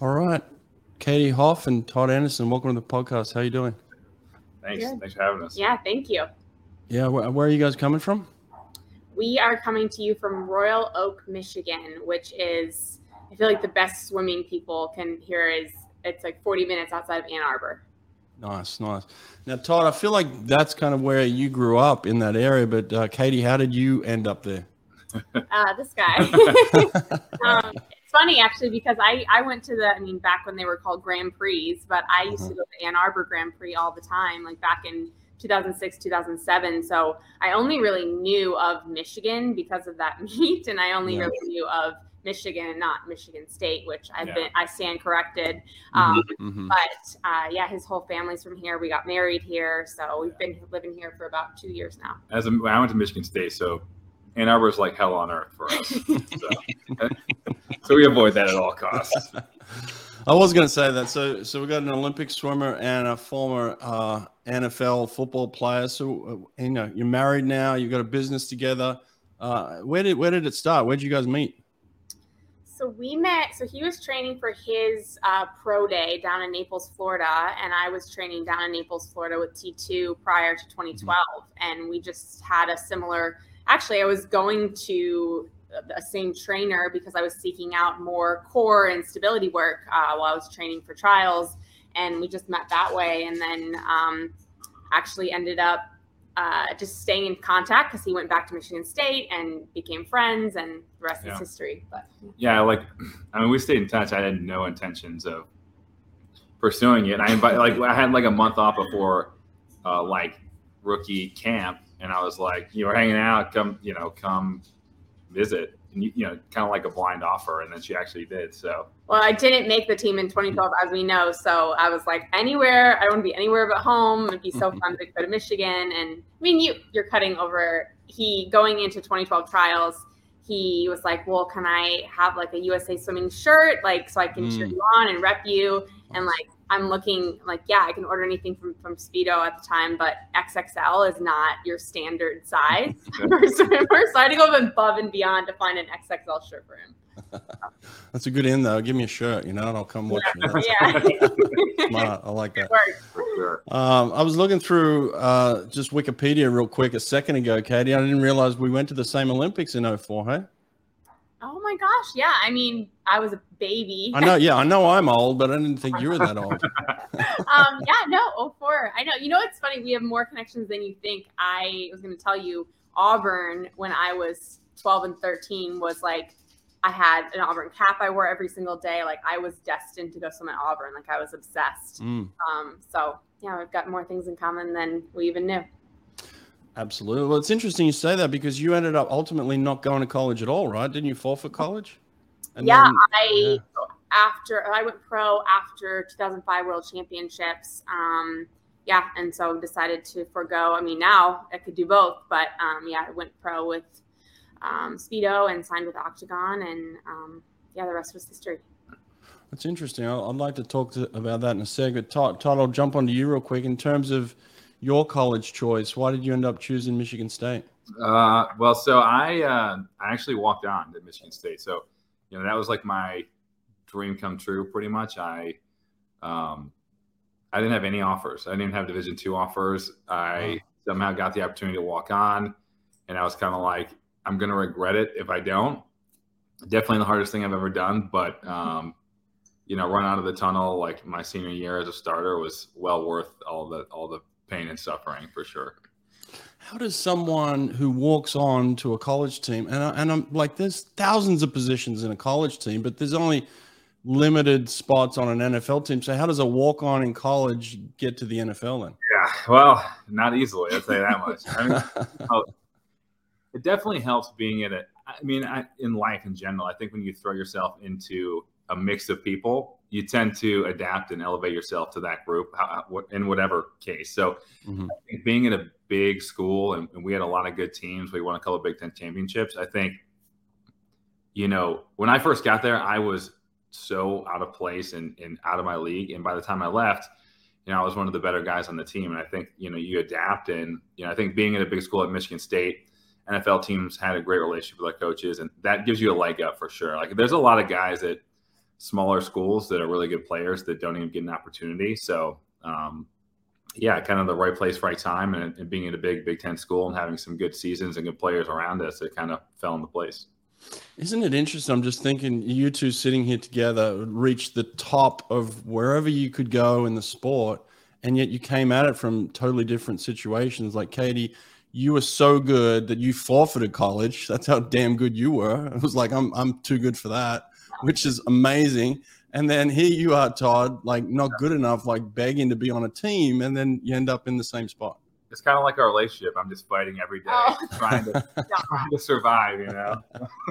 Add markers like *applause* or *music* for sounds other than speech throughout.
All right. Katie Hoff and Todd Anderson, welcome to the podcast. How are you doing? Thanks. Good. Thanks for having us. Yeah, thank you. Yeah, where, where, are you guys coming from? We are coming to you from Royal Oak, Michigan, which is I feel like the best swimming people can hear is it's like 40 minutes outside of Ann Arbor. Nice, nice. Now, Todd, I feel like that's kind of where you grew up in that area, but uh, Katie, how did you end up there? Uh, this guy. *laughs* *laughs* um, it's funny actually because I I went to the I mean back when they were called Grand Prix, but I used uh-huh. to go to Ann Arbor Grand Prix all the time, like back in 2006 2007 so i only really knew of michigan because of that *laughs* meet and i only yeah. really knew of Michigan and not Michigan State, which I've yeah. been I stand corrected. Mm-hmm, um, mm-hmm. But uh, yeah, his whole family's from here. We got married here, so we've been living here for about two years now. As a, I went to Michigan State, so Ann Arbor is like hell on earth for us. so, so we avoid that at all costs. *laughs* I was going to say that. So, so we got an Olympic swimmer and a former uh, NFL football player. So, uh, you know, you're married now. You've got a business together. Uh, where did where did it start? Where did you guys meet? So we met. So he was training for his uh, pro day down in Naples, Florida, and I was training down in Naples, Florida with T2 prior to 2012, mm-hmm. and we just had a similar. Actually, I was going to the same trainer because I was seeking out more core and stability work uh, while I was training for trials, and we just met that way, and then um, actually ended up uh, just staying in contact because he went back to Michigan State and became friends, and the rest yeah. is history. But yeah, like *clears throat* I mean, we stayed in touch. I had no intentions of pursuing it. I invite like I had like a month off before uh, like rookie camp, and I was like, you were hanging out, come you know, come visit and you, you know, kind of like a blind offer, and then she actually did. So, well, I didn't make the team in 2012, as we know. So I was like, anywhere, I don't want to be anywhere but home. It'd be so *laughs* fun to go to Michigan. And I mean, you you're cutting over. He going into 2012 trials. He was like, "Well, can I have like a USA Swimming shirt, like so I can mm. cheer you on and rep you?" And like, I'm looking like, yeah, I can order anything from from Speedo at the time, but XXL is not your standard size *laughs* *laughs* for swimmer. So I had to go above and beyond to find an XXL shirt for him. *laughs* That's a good in though. Give me a shirt, you know, and I'll come watch you. yeah. Smart. I like that. Um, I was looking through uh, just Wikipedia real quick a second ago, Katie. I didn't realize we went to the same Olympics in 04, hey? Oh my gosh. Yeah. I mean, I was a baby. I know. Yeah. I know *laughs* I'm old, but I didn't think you were that old. *laughs* um, yeah. No. 04. I know. You know, it's funny. We have more connections than you think. I was going to tell you Auburn when I was 12 and 13 was like, I had an Auburn cap I wore every single day. Like I was destined to go swim at Auburn. Like I was obsessed. Mm. Um, so yeah, we've got more things in common than we even knew. Absolutely. Well, it's interesting you say that because you ended up ultimately not going to college at all, right? Didn't you forfeit college? And yeah, then, I yeah. after I went pro after 2005 World Championships. Um, yeah, and so decided to forego. I mean, now I could do both, but um, yeah, I went pro with um, Speedo and signed with Octagon, and um, yeah, the rest was history. That's interesting. I'd like to talk to, about that in a second. Todd, Todd, I'll jump onto you real quick in terms of your college choice. Why did you end up choosing Michigan State? Uh, well, so I uh, I actually walked on to Michigan State. So you know that was like my dream come true, pretty much. I um, I didn't have any offers. I didn't have Division two offers. I somehow got the opportunity to walk on, and I was kind of like, I'm gonna regret it if I don't. Definitely the hardest thing I've ever done, but *laughs* um, you know, run out of the tunnel like my senior year as a starter was well worth all the all the pain and suffering for sure. How does someone who walks on to a college team, and, I, and I'm like, there's thousands of positions in a college team, but there's only limited spots on an NFL team. So how does a walk on in college get to the NFL then? Yeah, well, not easily. I'd say that much. I mean, *laughs* oh, it definitely helps being in it. I mean, I, in life in general, I think when you throw yourself into a mix of people, you tend to adapt and elevate yourself to that group in whatever case. So, mm-hmm. being in a big school and, and, we had a lot of good teams, we won a couple of Big Ten championships. I think, you know, when I first got there, I was so out of place and, and out of my league. And by the time I left, you know, I was one of the better guys on the team. And I think, you know, you adapt. And, you know, I think being in a big school at Michigan State, NFL teams had a great relationship with their coaches, and that gives you a leg up for sure. Like, there's a lot of guys that smaller schools that are really good players that don't even get an opportunity. So, um, yeah, kind of the right place, right time, and, and, being in a big Big Ten school and having some good seasons and good players around us, it kind of fell into place. Isn't it interesting? I'm just thinking you two sitting here together reached the top of wherever you could go in the sport, and yet you came at it from totally different situations. Like Katie, you were so good that you forfeited college. That's how damn good you were. It was like I'm I'm too good for that, which is amazing. And then here you are, Todd, like not good enough, like begging to be on a team, and then you end up in the same spot. It's kind of like our relationship. I'm just fighting every day, oh. *laughs* trying to *laughs* trying to survive. You know.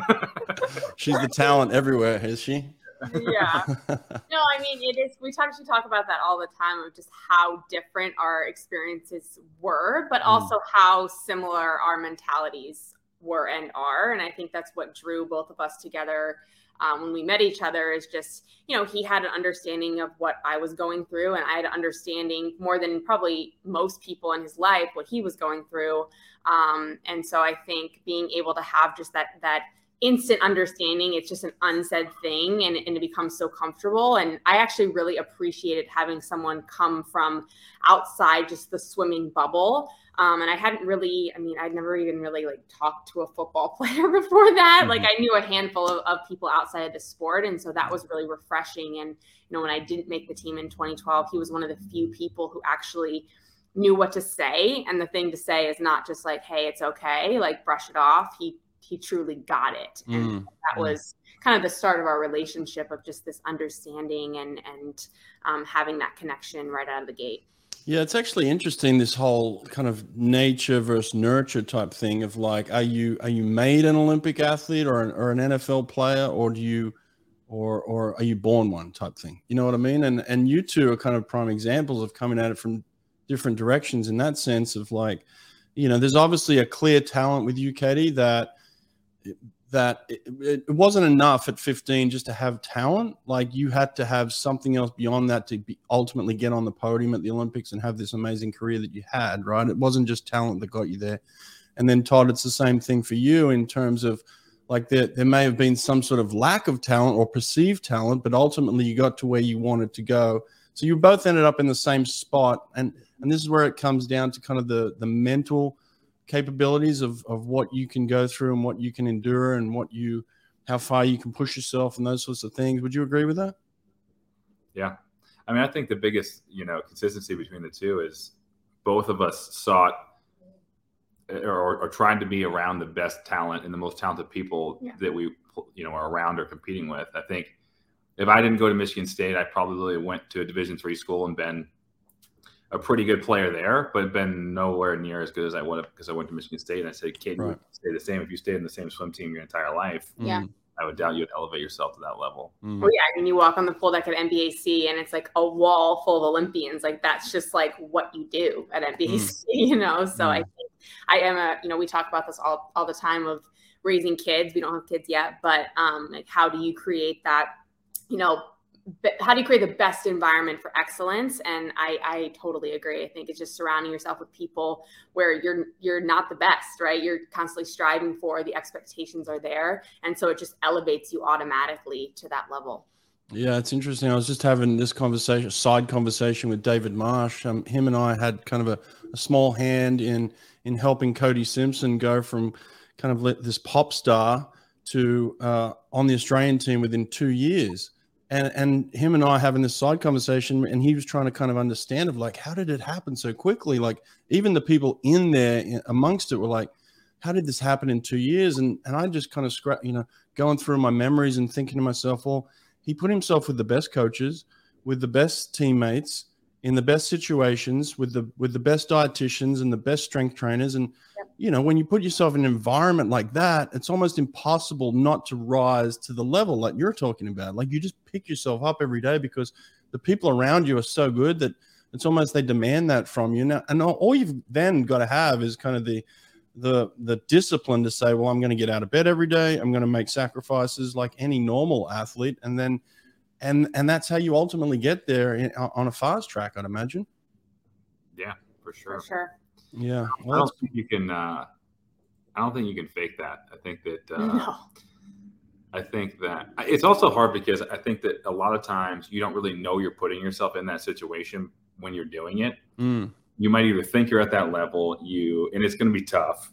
*laughs* She's the talent everywhere, is she? yeah. No, I mean it is. We talk, actually talk about that all the time of just how different our experiences were, but mm. also mm. how similar our mentalities were and are. And I think that's what drew both of us together um, when we met each other is just, you know, he had an understanding of what I was going through, and I had an understanding more than probably most people in his life what he was going through. Um, and so I think being able to have just that that instant understanding it's just an unsaid thing and, and it becomes so comfortable and i actually really appreciated having someone come from outside just the swimming bubble um, and I hadn't really, I mean, I'd never even really like talked to a football *laughs* player before that. Mm-hmm. Like I knew a handful of, of, people outside of the sport. And so that was really refreshing. And, you know, when I didn't make the team in 2012, he was one of the few people who actually knew what to say. And the thing to say is not just like, hey, it's okay, like brush it off. He, he truly got it. And mm-hmm. that was kind of the start of our relationship of just this understanding and, and um, having that connection right out of the gate. Yeah, it's actually interesting this whole kind of nature versus nurture type thing of like, are you are you made an Olympic athlete or an, or an NFL player, or do you, or or are you born one type thing? You know what I mean? And and you two are kind of prime examples of coming at it from different directions in that sense of like, you know, there's obviously a clear talent with you, Katie, that that it, it, wasn't enough at 15 just to have talent. Like you had to have something else beyond that to be, ultimately get on the podium at the Olympics and have this amazing career that you had, right? It wasn't just talent that got you there. And then Todd, it's the same thing for you in terms of like there, there may have been some sort of lack of talent or perceived talent, but ultimately you got to where you wanted to go. So you both ended up in the same spot. And and this is where it comes down to kind of the the mental capabilities of, of what you can go through and what you can endure and what you how far you can push yourself and those sorts of things. Would you agree with that? Yeah. I mean i think the biggest you know consistency between the two is both of us sought eh, or, or trying to be around the best talent and the most talented people yeah. that we you know are around or competing with. I think if i didn't go to michigan state i probably went to a division three school and been a pretty good player there, but been nowhere near as good as I would have because I went to Michigan State and I said, "Kid, right. stay the same. If you stayed in the same swim team your entire life, yeah, mm. I would doubt you'd elevate yourself to that level." Mm. Well, yeah, I mean, you walk on the full deck at NBAC and it's like a wall full of Olympians. Like that's just like what you do at NBAC, mm. *laughs* you know. So I mm. think I am a, you know, we talk about this all all the time of raising kids. We don't have kids yet, but um, like how do you create that, you know, how do you create the best environment for excellence? And I, I totally agree. I think it's just surrounding yourself with people where you're you're not the best right? You're constantly striving for the expectations are there. And so it just elevates you automatically to that level. Yeah it's interesting. I was just having this conversation side conversation with david marsh. Um, him and i had kind of a, a small hand in in helping cody simpson go from kind of this pop star to uh, on the australian team within two years and and him and I having this side conversation, and he was trying to kind of understand of like, how did it happen so quickly? Like even the people in there amongst it were like, how did this happen in two years? And and I just kind of scrap, you know, going through my memories and thinking to myself, well, he put himself with the best coaches, with the best teammates, in the best situations, with the with the best dietitians and the best strength trainers, and you know, when you put yourself in an environment like that, it's almost impossible not to rise to the level like you're talking about. Like you just pick yourself up every day because the people around you are so good that it's almost they demand that from you. Now, and all you've then got to have is kind of the the the discipline to say, well, I'm going to get out of bed every day. I'm going to make sacrifices like any normal athlete, and then and and that's how you ultimately get there in, on a fast track, I'd imagine. Yeah, for sure. For sure. Yeah, well, I don't think you can. Uh, I don't think you can fake that. I think that uh, no. I think that it's also hard because I think that a lot of times you don't really know you're putting yourself in that situation when you're doing it. Mm. You might either think you're at that level, you and it's going to be tough.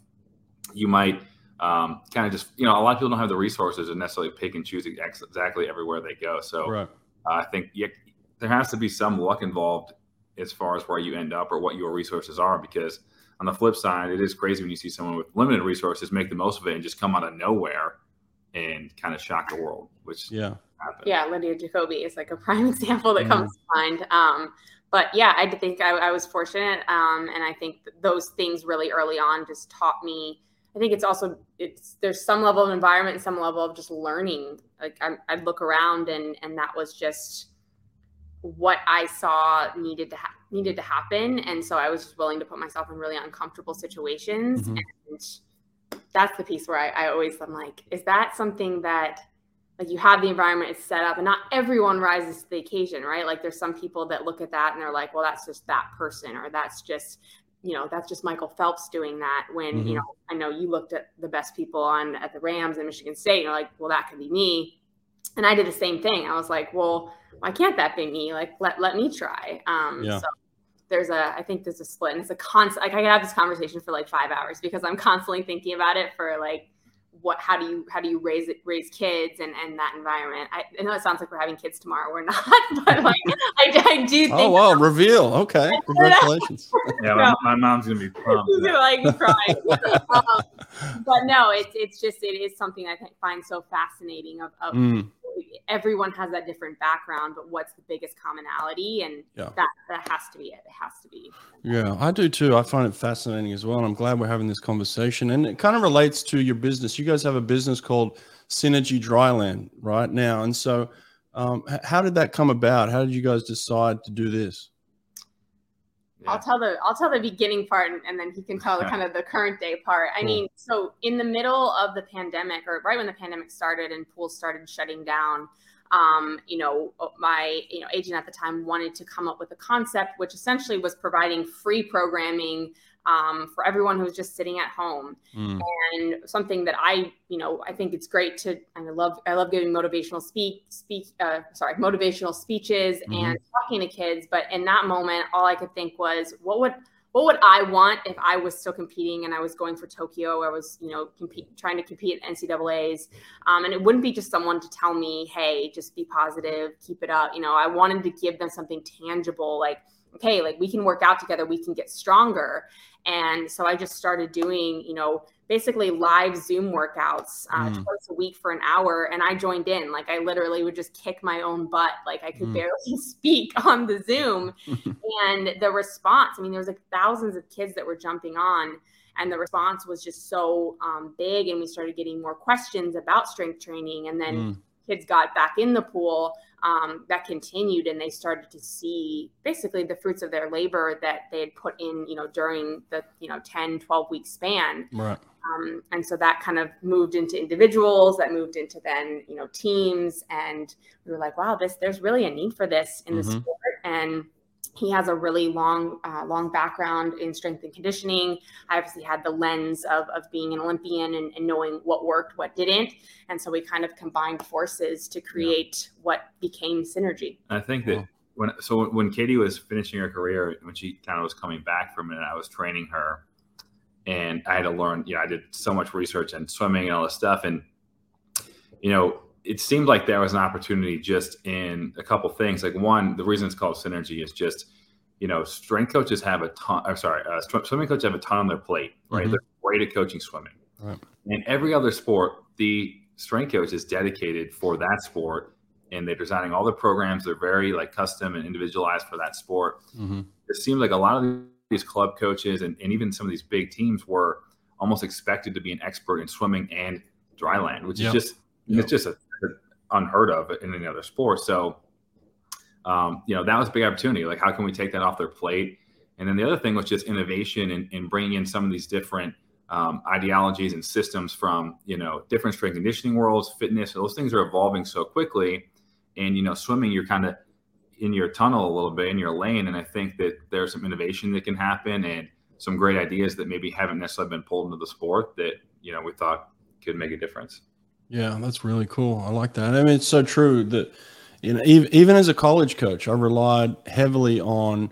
You might um, kind of just you know a lot of people don't have the resources to necessarily pick and choose exactly everywhere they go. So right. uh, I think you, there has to be some luck involved as far as where you end up or what your resources are because on the flip side, it is crazy when you see someone with limited resources make the most of it and just come out of nowhere and kind of shock the world, which yeah. Happened. Yeah, Lydia Jacoby is like a prime *laughs* example that comes mm-hmm. to mind. Um, but yeah, I think I, I was fortunate, um, and I think those things really early on just taught me I think it's also it's there's some level of environment and some level of just learning. Like I, I'd look around and and that was just what I saw needed to ha- needed to happen, and so I was just willing to put myself in really uncomfortable situations. Mm-hmm. And that's the piece where I, I always I'm like, is that something that like you have the environment is set up, and not everyone rises to the occasion, right? Like there's some people that look at that and they're like, well, that's just that person, or that's just you know that's just Michael Phelps doing that. When mm-hmm. you know I know you looked at the best people on at the Rams and Michigan State, and you're like, well, that could be me. And I did the same thing. I was like, well, why can't that be me? Like let let me try. Um, yeah. So there's a I think there's a split, and it's a constant. Like I could have this conversation for like five hours because I'm constantly thinking about it for like what how do you how do you raise it raise kids and and that environment? I, I, know it sounds like we're having kids tomorrow. We're not *laughs* but like I, I do think oh wow reveal. Okay. *laughs* Congratulations. *laughs* Yeah my, my, mom's gonna be pumped she's like crying. Um, but no it's it's just it is something I find so fascinating of, of mm. Everyone has that different background but what's the biggest commonality and yeah. that that has to be it it has to be yeah I do too I find it fascinating as well and I'm glad we're having this conversation and it kind of relates to your business you guys have a business called Synergy Dryland right now. And so, um, how did that come about? How did you guys decide to do this? Yeah. I'll tell the I'll tell the beginning part, and, and then he can tell the *laughs* kind of the current day part. I cool. mean, so in the middle of the pandemic, or right when the pandemic started and pools started shutting down, um, you know, my you know agent at the time wanted to come up with a concept which essentially was providing free programming um, for everyone who's just sitting at home. Mm. And something that I, you know, I think it's great to, and I love, I love giving motivational speak, speak, uh, sorry, motivational speeches mm-hmm. and talking to kids. But in that moment, all I could think was, what would, what would I want if I was still competing and I was going for Tokyo? I was, you know, compete, trying to compete at NCAA's, um, and it wouldn't be just someone to tell me, "Hey, just be positive, keep it up." You know, I wanted to give them something tangible, like, "Okay, like we can work out together, we can get stronger." And so I just started doing, you know, basically live Zoom workouts uh, mm. twice a week for an hour. And I joined in. Like I literally would just kick my own butt. Like I could mm. barely *laughs* speak on the Zoom. *laughs* and the response, I mean, there was like thousands of kids that were jumping on. And the response was just so um, big. And we started getting more questions about strength training. And then mm. kids got back in the pool um, that continued and they started to see basically the fruits of their labor that they had put in you know during the you know 10 12 week span. Right. Um, and so that kind of moved into individuals that moved into then you know teams. And we were like wow this there's really a need for this in mm-hmm. the sport. And he has a really long uh, long background in strength and conditioning. I obviously had the lens of, of being an olympian and, and knowing what worked what didn't. And so we kind of combined forces to create yeah. what became synergy. I think that when so when katie was finishing her career when she kind of was coming back from it i was training her. And i had to learn you know i did so much research and swimming and all this stuff. And you know it seemed like there was an opportunity just in a couple things. Like one, the reason it's called synergy is just, you know, strength coaches have a ton. Or sorry, uh, swimming coaches have a ton on their plate, right? Mm-hmm. They're great at coaching swimming. Right. In every other sport, the strength coach is dedicated for that sport, and they're designing all the programs. They're very like custom and individualized for that sport. Mm-hmm. It seemed like a lot of these club coaches and, and even some of these big teams were almost expected to be an expert in swimming and dry land, which yep. is just yep. it's just a unheard of in any other sport. So, um, you know, that was a big opportunity. Like, how can we take that off their plate? And then the other thing was just innovation and, and bringing in some of these different um, ideologies and systems from, you know, different strength conditioning worlds, fitness. Those things are evolving so quickly. And, you know, swimming, you're kind of in your tunnel a little bit, in your lane. And I think that there's some innovation that can happen and some great ideas that maybe haven't necessarily been pulled into the sport that, you know, we thought could make a difference. Yeah, that's really cool. I like that. I mean, it's so true that you know, even, even as a college coach, I relied heavily on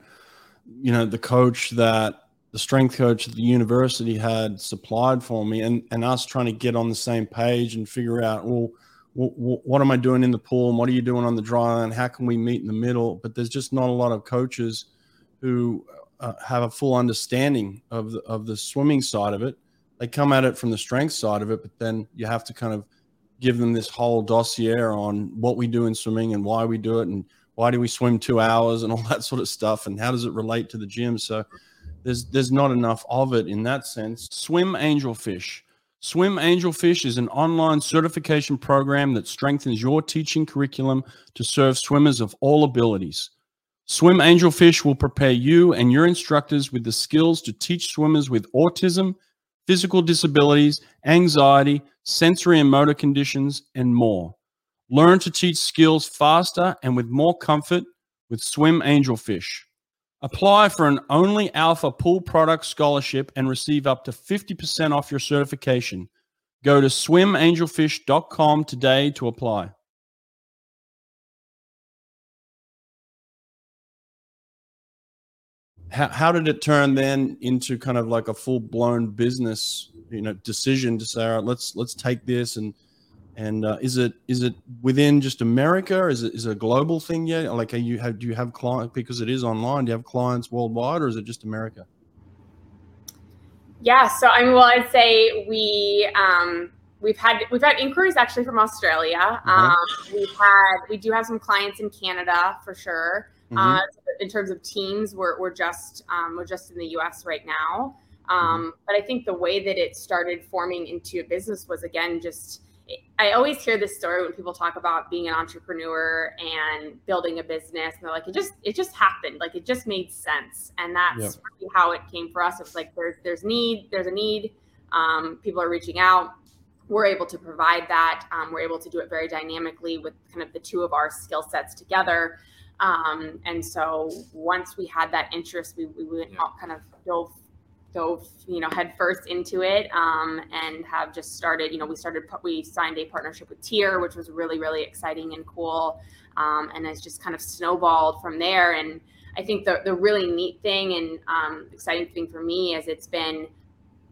you know the coach that the strength coach at the university had supplied for me, and and us trying to get on the same page and figure out well. What am I doing in the pool? And what are you doing on the dry line? How can we meet in the middle? But there's just not a lot of coaches who uh, have a full understanding of the, of the swimming side of it. They come at it from the strength side of it, but then you have to kind of give them this whole dossier on what we do in swimming and why we do it and why do we swim two hours and all that sort of stuff and how does it relate to the gym. So there's there's not enough of it in that sense. Swim Angelfish. Swim Angelfish is an online certification program that strengthens your teaching curriculum to serve swimmers of all abilities. Swim Angelfish will prepare you and your instructors with the skills to teach swimmers with autism, physical disabilities, anxiety, sensory and motor conditions, and more. Learn to teach skills faster and with more comfort with Swim Angelfish. Apply for an Only Alpha Pool Product Scholarship and receive up to 50% off your certification. Go to swimangelfish.com today to apply. How, how did it turn then into kind of like a full blown business you know decision to say all right let's let's take this and and uh, is it is it within just America? Is it is it a global thing yet? Like, are you have do you have clients because it is online? Do you have clients worldwide, or is it just America? Yeah, so I mean, well, I'd say we um, we've had we've had inquiries actually from Australia. Mm-hmm. Um, we've had we do have some clients in Canada for sure. Mm-hmm. Uh, in terms of teams, we're, we're just um, we're just in the U.S. right now. Um, mm-hmm. But I think the way that it started forming into a business was again just. I always hear this story when people talk about being an entrepreneur and building a business, and they're like, "It just it just happened, like it just made sense," and that's yep. really how it came for us. It's like there's there's need, there's a need, um, people are reaching out, we're able to provide that. Um, we're able to do it very dynamically with kind of the two of our skill sets together. Um, and so once we had that interest, we, we went yeah. kind of dove, dove, you know, head first into it um, and have just started, you know, we started, we signed a partnership with TYR which was really, really exciting and cool. Um, and it's just kind of snowballed from there. And I think the, the really neat thing and um, exciting thing for me is it's been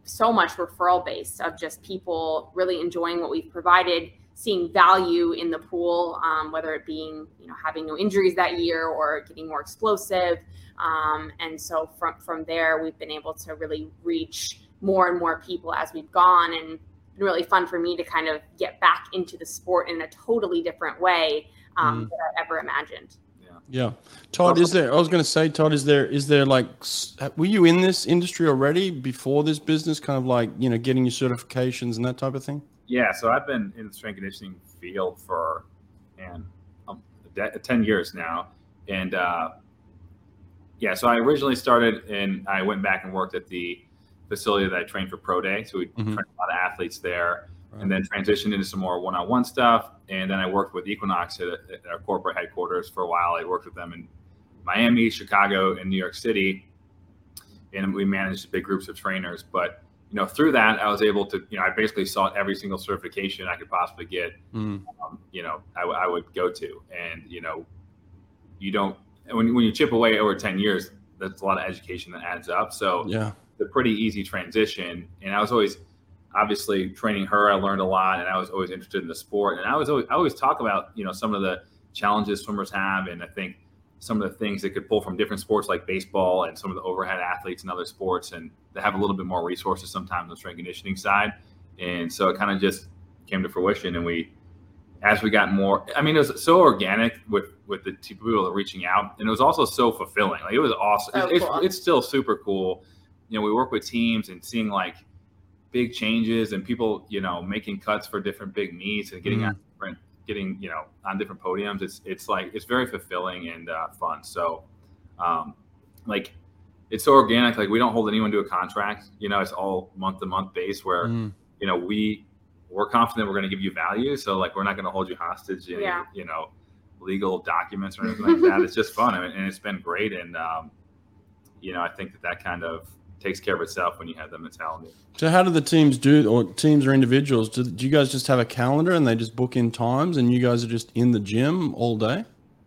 so much referral based of just people really enjoying what we've provided seeing value in the pool, um, whether it being you know having no injuries that year or getting more explosive. Um, and so from from there, we've been able to really reach more and more people as we've gone, and really fun for me to kind of get back into the sport in a totally different way um, mm. than I ever imagined. Yeah. Todd, is there, I was going to say, Todd, is there, is there like, were you in this industry already before this business, kind of like, you know, getting your certifications and that type of thing? Yeah, so I've been in the strength conditioning field for and um, ten years now, and uh, yeah, so I originally started and I went back and worked at the facility that I trained for Pro Day. So we mm-hmm. trained a lot of athletes there, right. and then transitioned into some more one-on-one stuff. And then I worked with Equinox at, at our corporate headquarters for a while. I worked with them in Miami, Chicago, and New York City, and we managed big groups of trainers. But you know, through that, I was able to, you know, I basically sought every single certification I could possibly get, mm. um, you know, I, would go to. And, you know, you don't, when, when you chip away over 10 years, that's a lot of education that adds up. So, yeah, it's a pretty easy transition. And I was always, obviously, training her, I learned a lot and I was always interested in the sport. And I was always, I always talk about, you know, some of the challenges swimmers have. And I think, some of the things they could pull from different sports like baseball and some of the overhead athletes and other sports and they have a little bit more resources sometimes on the strength conditioning side and so it kind of just came to fruition and we as we got more i mean it was so organic with with the people reaching out and it was also so fulfilling like it was awesome so it's, cool. it's, it's still super cool you know we work with teams and seeing like big changes and people you know making cuts for different big meets and getting mm. Out different getting you know on different podiums it's it's like it's very fulfilling and uh, fun so um like it's so organic like we don't hold anyone to a contract you know it's all month to month base where mm. you know we we're confident we're going to give you value so like we're not going to hold you hostage in yeah. you know legal documents or anything like that it's just fun and it's been great and um you know i think that that kind of takes care of itself when you have the mentality. So how do the teams do, or teams or individuals? Do, do you guys just have a calendar and they just book in times, and you guys are just in the gym all day?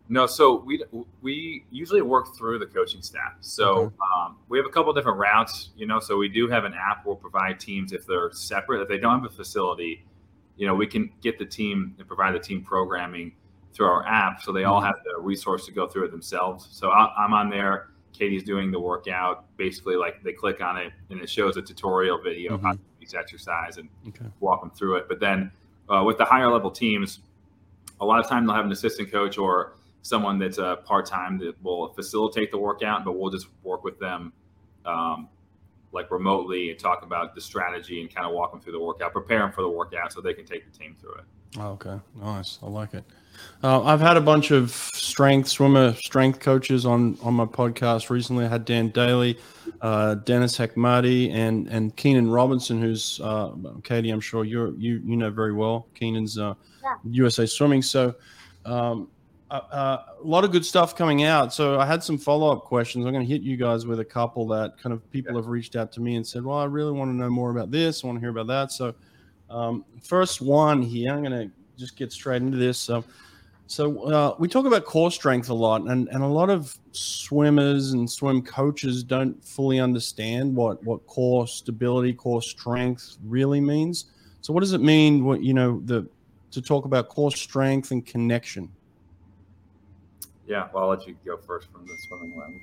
No, so we we usually work through the coaching staff. So okay. um, we have a couple different routes, you know. So we do have an app. We'll provide teams if they're separate. If they don't have a facility, you know, we can get the team and provide the team programming through our app, so they all mm-hmm. have the resource to go through it themselves. So I'm on there. Katie's doing the workout. Basically, like they click on it and it shows a tutorial video mm-hmm. how to do these exercise and okay. walk them through it. But then uh, with the higher level teams, a lot of time they'll have an assistant coach or someone that's a uh, part time that will facilitate the workout, but we'll just work with them um, like remotely and talk about the strategy and kind of walk them through the workout, prepare them for the workout so they can take the team through it. Okay, nice. I like it. Uh, I've had a bunch of strength swimmer strength coaches on on my podcast recently. I had Dan Daly, uh, Dennis Hekmati, and and Keenan Robinson, who's uh, Katie. I'm sure you you you know very well. Keenan's uh, yeah. USA Swimming. So um, uh, a lot of good stuff coming out. So I had some follow up questions. I'm going to hit you guys with a couple that kind of people have reached out to me and said, "Well, I really want to know more about this. I want to hear about that." So, um, first one here, I'm going to just get straight into this. So, so uh, we talk about core strength a lot, and, and a lot of swimmers and swim coaches don't fully understand what what core stability, core strength really means. So, what does it mean? What you know the to talk about core strength and connection? Yeah, well, I'll let you go first from the swimming one.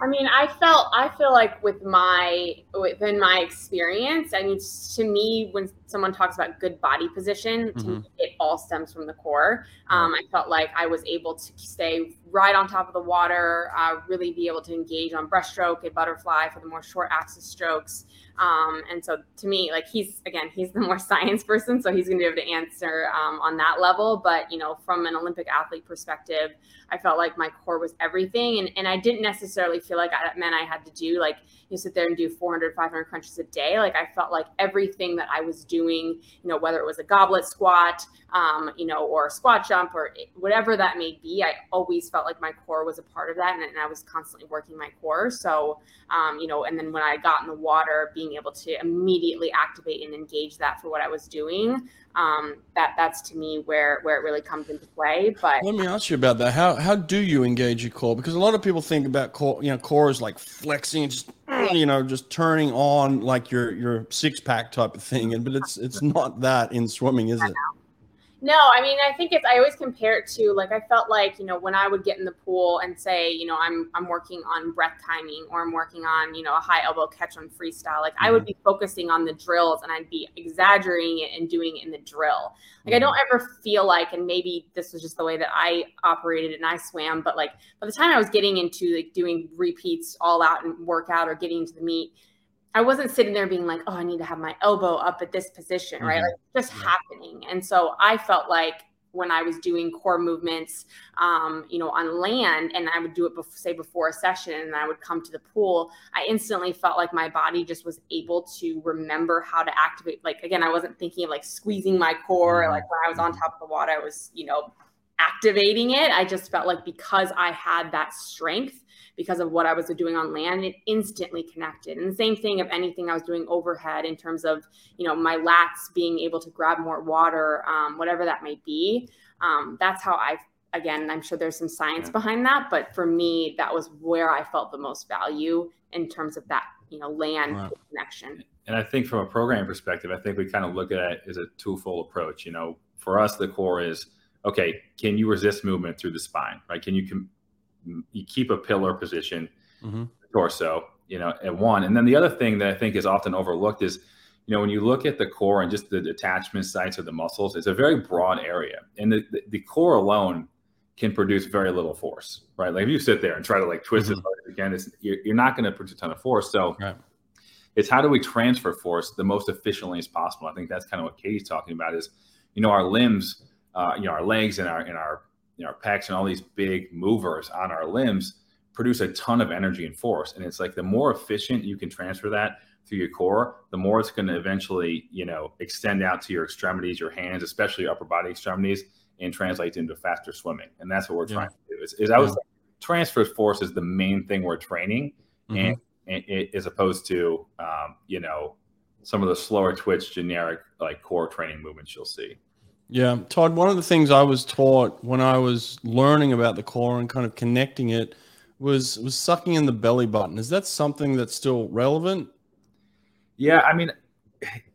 I mean, I felt I feel like with my within my experience, I mean, to me, when someone talks about good body position, mm-hmm. me, it all stems from the core. Um, I felt like I was able to stay right on top of the water, uh, really be able to engage on breaststroke and butterfly for the more short axis strokes. Um, and so to me, like he's again, he's the more *laughs* science person, so he's going to be able to answer um, on that level. But you know, from an Olympic athlete perspective, I felt like my core was everything, and and I didn't necessarily feel like that meant I had to do like you sit there and do 400, 500 crunches a day. Like I felt like everything that I was doing, you know, whether it was a goblet squat, um, you know, or a squat jump or whatever that may be, I always felt like my core was a part of that, and, and I was constantly working my core. So, um, you know, and then when I got in the water, being able to immediately activate and engage that for what I was doing, um, that that's to me where where it really comes into play. But let me ask you about that. How how do you engage your core? Because a lot of people think about core, you know, core is like flexing, just you know, just turning on like your your six pack type of thing, and but it's it's not that in swimming, is it? No, I mean, I think it's. I always compare it to like I felt like you know when I would get in the pool and say you know I'm I'm working on breath timing or I'm working on you know a high elbow catch on freestyle. Like mm-hmm. I would mm-hmm. be focusing on the drills and I'd be exaggerating it and doing it in the drill. Like mm-hmm. I don't ever feel like, and maybe this was just the way that I operated and I swam, but like by the time I was getting into like doing repeats all out and workout or getting into the meet, I wasn't sitting there being like, oh, I need to have my elbow up at this position, right? Mm-hmm. Like just yeah. happening. And so I felt like when I was doing core movements, um, you know, on land, and I would do it, before, say, before a session, and I would come to the pool, I instantly felt like my body just was able to remember how to activate. Like again, I wasn't thinking of like squeezing my core, mm-hmm. like when I was on top of the water, I was, you know, activating it. I just felt like because I had that strength because of what I was doing on land, it instantly connected. And the same thing of anything I was doing overhead in terms of, you know, my lats being able to grab more water, um, whatever that might be. Um, that's how I, again, I'm sure there's some science behind that, but for me, that was where I felt the most value in terms of that, you know, land wow. connection. And I think from a programming perspective, I think we kind of look at it as a twofold approach. You know, for us, the core is okay, can you resist movement through the spine, right? Can you com- you keep a pillar position, mm-hmm. torso, you know, at one. And then the other thing that I think is often overlooked is, you know, when you look at the core and just the attachment sites of the muscles, it's a very broad area. And the, the, the core alone can produce very little force, right? Like if you sit there and try to like twist mm-hmm. it again, it's, you're, you're not going to produce a ton of force. So right. it's how do we transfer force the most efficiently as possible? I think that's kind of what Katie's talking about is, you know, our limbs, uh, you know, our legs and our, and our you know, our pecs and all these big movers on our limbs produce a ton of energy and force. And it's like the more efficient you can transfer that through your core, the more it's going to eventually, you know, extend out to your extremities, your hands, especially your upper body extremities, and translate into faster swimming. And that's what we're yeah. trying to do. Is, is I was yeah. transfer force is the main thing we're training, mm-hmm. and as opposed to um, you know some of the slower twitch generic like core training movements you'll see. Yeah, Todd. One of the things I was taught when I was learning about the core and kind of connecting it was was sucking in the belly button. Is that something that's still relevant? Yeah, I mean,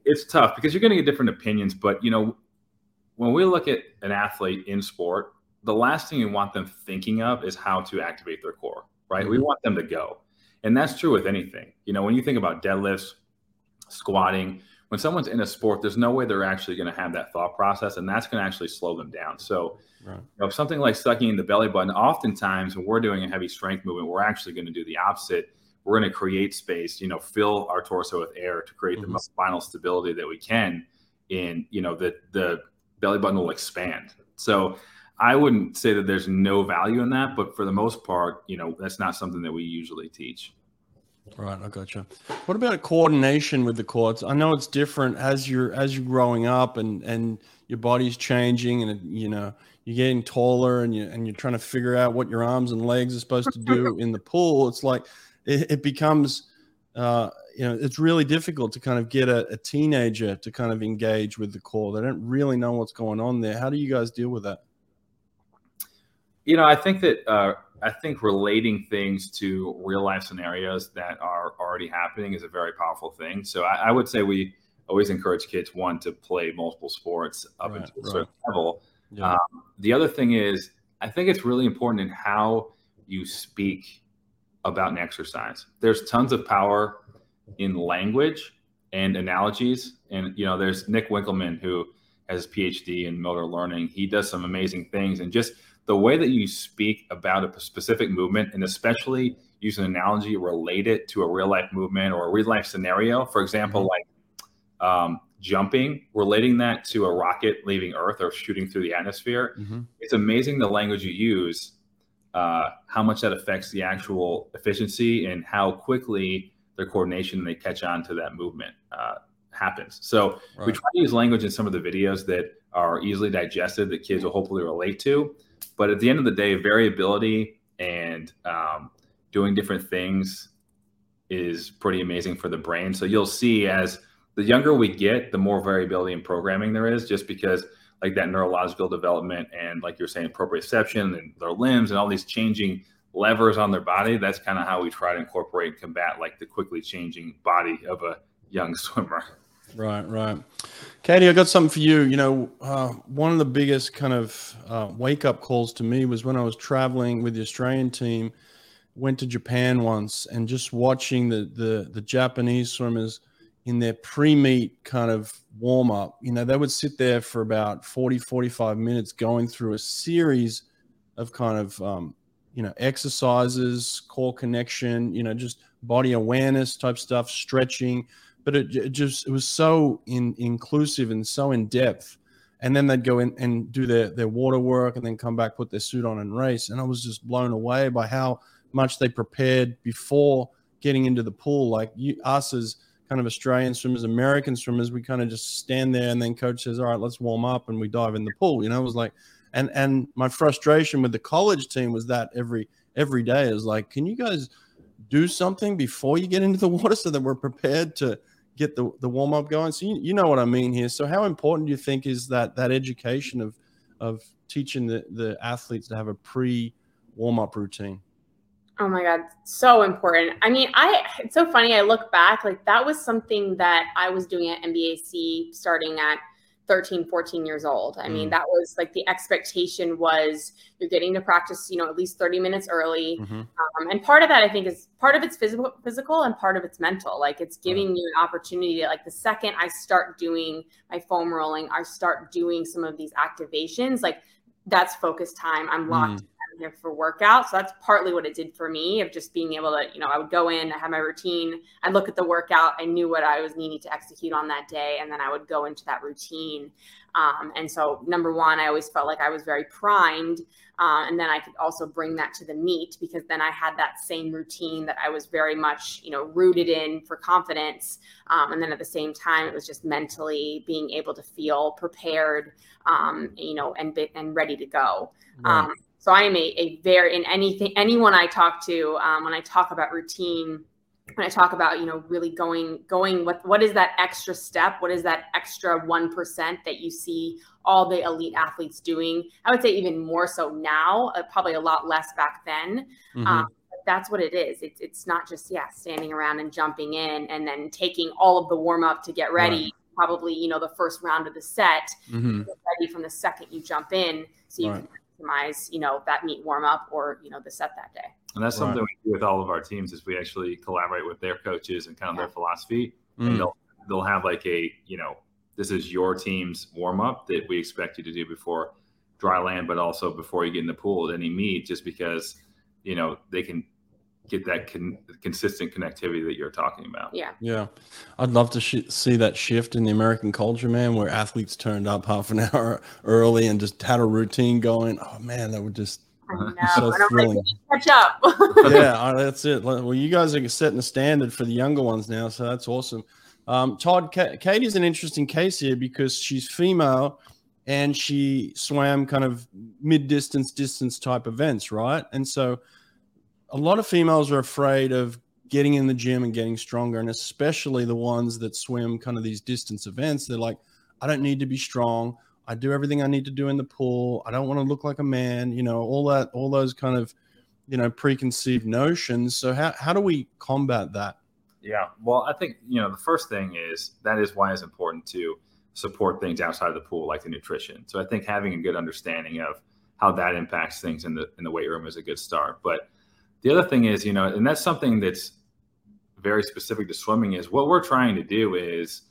it's tough because you're going to get different opinions. But you know, when we look at an athlete in sport, the last thing you want them thinking of is how to activate their core. Right? Mm-hmm. We want them to go, and that's true with anything. You know, when you think about deadlifts, squatting, when someone's in a sport, there's no way they're actually going to have that thought process, and that's going to actually slow them down. So, right. you know, something like sucking in the belly button, oftentimes when we're doing a heavy strength movement, we're actually going to do the opposite. We're going to create space, you know, fill our torso with air to create mm-hmm. the most spinal stability that we can. In you know, the the belly button will expand. So, I wouldn't say that there's no value in that, but for the most part, you know, that's not something that we usually teach. Right, I gotcha. What about coordination with the quads? I know it's different as you're as you're growing up and and your body's changing and you know you're getting taller and you and you're trying to figure out what your arms and legs are supposed to do in the pool. It's like it, it becomes uh, you know it's really difficult to kind of get a, a teenager to kind of engage with the core. They don't really know what's going on there. How do you guys deal with that? You know, I think that uh, I think relating things to real life scenarios that are already happening is a very powerful thing. So I, I would say we always encourage kids one to play multiple sports up right, into a right. certain level. Yeah. Um, the other thing is, I think it's really important in how you speak about an exercise. There's tons of power in language and analogies, and you know, there's Nick Winkelman who has a PhD in motor learning. He does some amazing things, and just the way that you speak about a specific movement, and especially use an analogy related to a real life movement or a real life scenario, for example, mm-hmm. like um, jumping, relating that to a rocket leaving Earth or shooting through the atmosphere, mm-hmm. it's amazing the language you use, uh, how much that affects the actual efficiency and how quickly their coordination they catch on to that movement uh, happens. So right. we try to use language in some of the videos that are easily digested that kids will hopefully relate to. But at the end of the day, variability and um, doing different things is pretty amazing for the brain. So you'll see as the younger we get, the more variability in programming there is, just because like that neurological development and like you're saying, proprioception and their limbs and all these changing levers on their body. That's kind of how we try to incorporate and combat like the quickly changing body of a young *laughs* swimmer. Right, right. Katie, I got something for you. You know, uh, one of the biggest kind of uh, wake up calls to me was when I was traveling with the Australian team, went to Japan once, and just watching the the, the Japanese swimmers in their pre-meet kind of warm up. You know, they would sit there for about 40, 45 minutes going through a series of kind of, um, you know, exercises, core connection, you know, just body awareness type stuff, stretching but it, it just it was so in, inclusive and so in depth. And then they'd go in and do their, their water work and then come back put their suit on and race. And i was just blown away by how much they prepared before getting into the pool. Like you, us as kind of australian swimmers american swimmers we kind of just stand there and then coach says all right let's warm up and we dive in the pool. You know it was like and and my frustration with the college team was that every every day is like can you guys do something before you get into the water so that we're prepared to get the, the warm up going. So you, you know what I mean here. So how important do you think is that that education of of teaching the, the athletes to have a pre warm up routine? Oh my God, so important. I mean, I it's so funny. I look back, like that was something that I was doing at NBAC starting at 13 14 years old i mean mm. that was like the expectation was you're getting to practice you know at least 30 minutes early mm-hmm. um, and part of that i think is part of it's physical physical and part of it's mental like it's giving mm. you an opportunity to, like the second i start doing my foam rolling i start doing some of these activations like that's focus time i'm locked mm here for workout. So that's partly what it did for me of just being able to, you know, I would go in, I had my routine, I'd look at the workout, I knew what I was needing to execute on that day, and then I would go into that routine. Um, and so, number one, I always felt like I was very primed. Uh, and then I could also bring that to the meet because then I had that same routine that I was very much, you know, rooted in for confidence. Um, and then at the same time, it was just mentally being able to feel prepared, um, you know, and and ready to go. Right. So I am a, a very in anything anyone I talk to um, when I talk about routine, when I talk about, you know, really going, going, what, what is that extra step? What is that extra 1% that you see all the elite athletes doing? I would say even more so now, uh, probably a lot less back then. Mm-hmm. Um, that's what it is. It's, it's not just, yeah, standing around and jumping in and then taking all of the warm up to get ready. Right. Probably, you know, the first round of the set, mm-hmm. ready from the second you jump in. So you right. can maximize, you know, that meet warm up or, you know, the set that day. And that's something we do with all of our teams is we actually collaborate with their coaches and kind of yeah. their philosophy. Mm. And they'll they'll have like a, you know, this is your team's warm up that we expect you to do before dry land, but also before you get in the pool at any meet, just because, you know, they can get that con- consistent connectivity that you're talking about. Yeah. Yeah. I'd love to sh- see that shift in the American culture, man, where athletes turned up half an *laughs* hour early and just had a routine going. Oh, man, that would just so thrilling. Catch up. *laughs* yeah, *laughs* that's it. Well, you guys are setting the standard for the younger ones now, so that's awesome. Um, Todd, Katie's an interesting case here because she's female and she swam kind of mid distance, distance type events, right? And so a lot of females are afraid of getting in the gym and getting stronger, and especially the ones that swim kind of these distance events. They're like, I don't need to be strong. I do everything I need to do in the pool. I don't want to look like a man, you know, all that, all those kind of, you know, preconceived notions. So how, how do we combat that? Yeah. Well, I think, you know, the first thing is that is why it's important to support things outside of the pool, like the nutrition. So I think having a good understanding of how that impacts things in the, in the weight room is a good start. But the other thing is, you know, and that's something that's very specific to swimming is what we're trying to do is,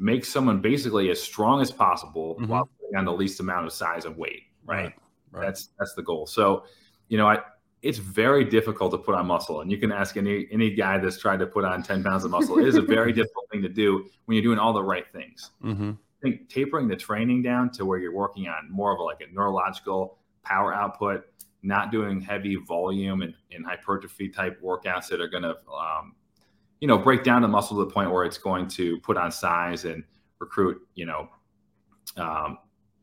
make someone basically as strong as possible mm-hmm. while putting on the least amount of size and weight. Right? right? right. That's that's the goal. So, you know, I it's very difficult to put on muscle, and you can ask any any guy that's tried to put on ten pounds of muscle. it is a very *laughs* difficult thing to do when you're doing all the right things. Mm-hmm. I think tapering the training down to where you're working on more of a, like a neurological power output, not doing heavy volume and, and hypertrophy type workouts that are going to um, you know, break down the muscle to the point where it's going to put on size and recruit, you know, um,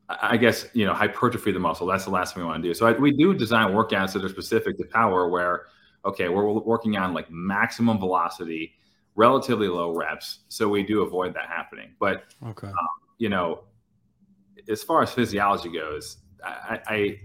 I guess, you know, hypertrophy the muscle. That's the last thing we want to do. So I, we do design workouts that are specific to power where, okay, we're working on like maximum velocity, relatively low reps. So we do avoid that happening. But, okay. Um, you know, as far as physiology goes, I, I,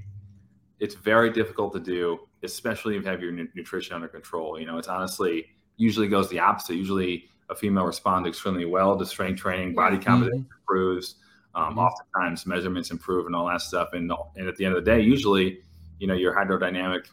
it's very difficult to do, especially if you have your nutrition under control. You know, it's honestly, usually goes the opposite. Usually, a female responds extremely well to strength training, body composition mm-hmm. improves. Um, mm-hmm. Oftentimes, measurements improve and all that stuff. And, and at the end of the day, usually, you know, your hydrodynamic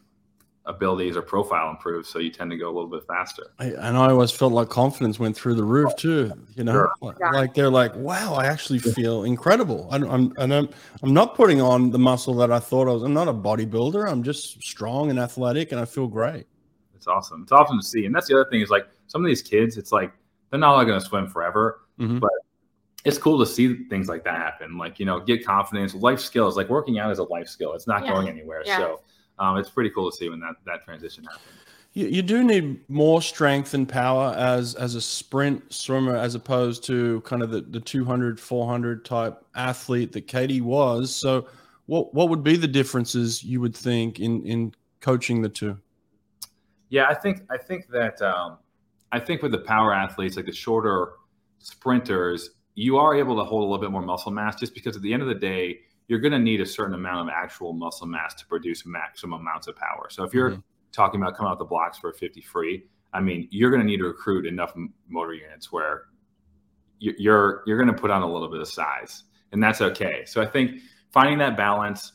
abilities or profile improves, so you tend to go a little bit faster. I, and I always felt like confidence went through the roof too. You know, sure. like, yeah. like, they're like, "Wow, I actually feel incredible." I, I'm and I'm I'm not putting on the muscle that I thought I was. I'm not a bodybuilder. I'm just strong and athletic, and I feel great. It's awesome. It's awesome to see. And that's the other thing is like some of these kids, it's like they're not all going to swim forever, mm-hmm. but it's cool to see things like that happen. Like, you know, get confidence, life skills, like working out is a life skill. It's not yeah. going anywhere. Yeah. So um, it's pretty cool to see when that, that transition happens. You, you do need more strength and power as as a sprint swimmer as opposed to kind of the, the 200 400 type athlete that katie was so what what would be the differences you would think in in coaching the two yeah, I think I think that um, I think with the power athletes, like the shorter sprinters, you are able to hold a little bit more muscle mass just because at the end of the day, you're going to need a certain amount of actual muscle mass to produce maximum amounts of power. So if you're mm-hmm. talking about coming out the blocks for a 50 free, I mean, you're going to need to recruit enough motor units where you're you're going to put on a little bit of size, and that's okay. So I think finding that balance,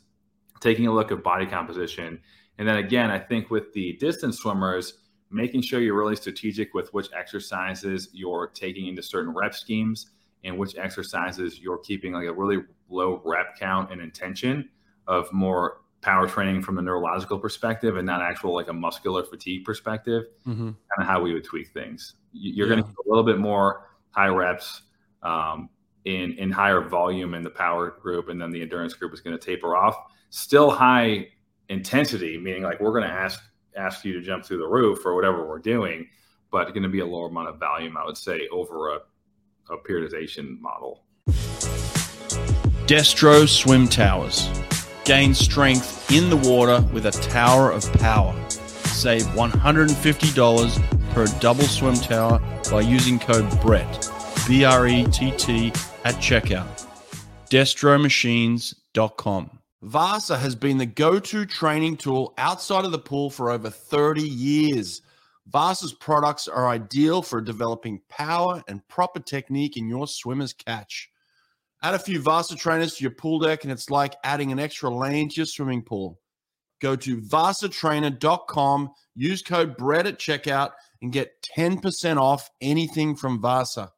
taking a look at body composition, and then again, I think with the distance swimmers, making sure you're really strategic with which exercises you're taking into certain rep schemes and which exercises you're keeping like a really low rep count and intention of more power training from a neurological perspective and not actual like a muscular fatigue perspective mm-hmm. kind of how we would tweak things you're yeah. going to get a little bit more high reps um, in in higher volume in the power group and then the endurance group is going to taper off still high intensity, meaning like we're going to ask ask you to jump through the roof or whatever we're doing, but going to be a lower amount of volume, I would say, over a, a periodization model. Destro Swim Towers. Gain strength in the water with a tower of power. Save $150 per double swim tower by using code BRETT, B R E T T, at checkout. DestroMachines.com. Vasa has been the go to training tool outside of the pool for over 30 years. Vasa's products are ideal for developing power and proper technique in your swimmer's catch. Add a few Vasa trainers to your pool deck, and it's like adding an extra lane to your swimming pool. Go to vasatrainer.com, use code BRETT at checkout, and get 10% off anything from Vasa.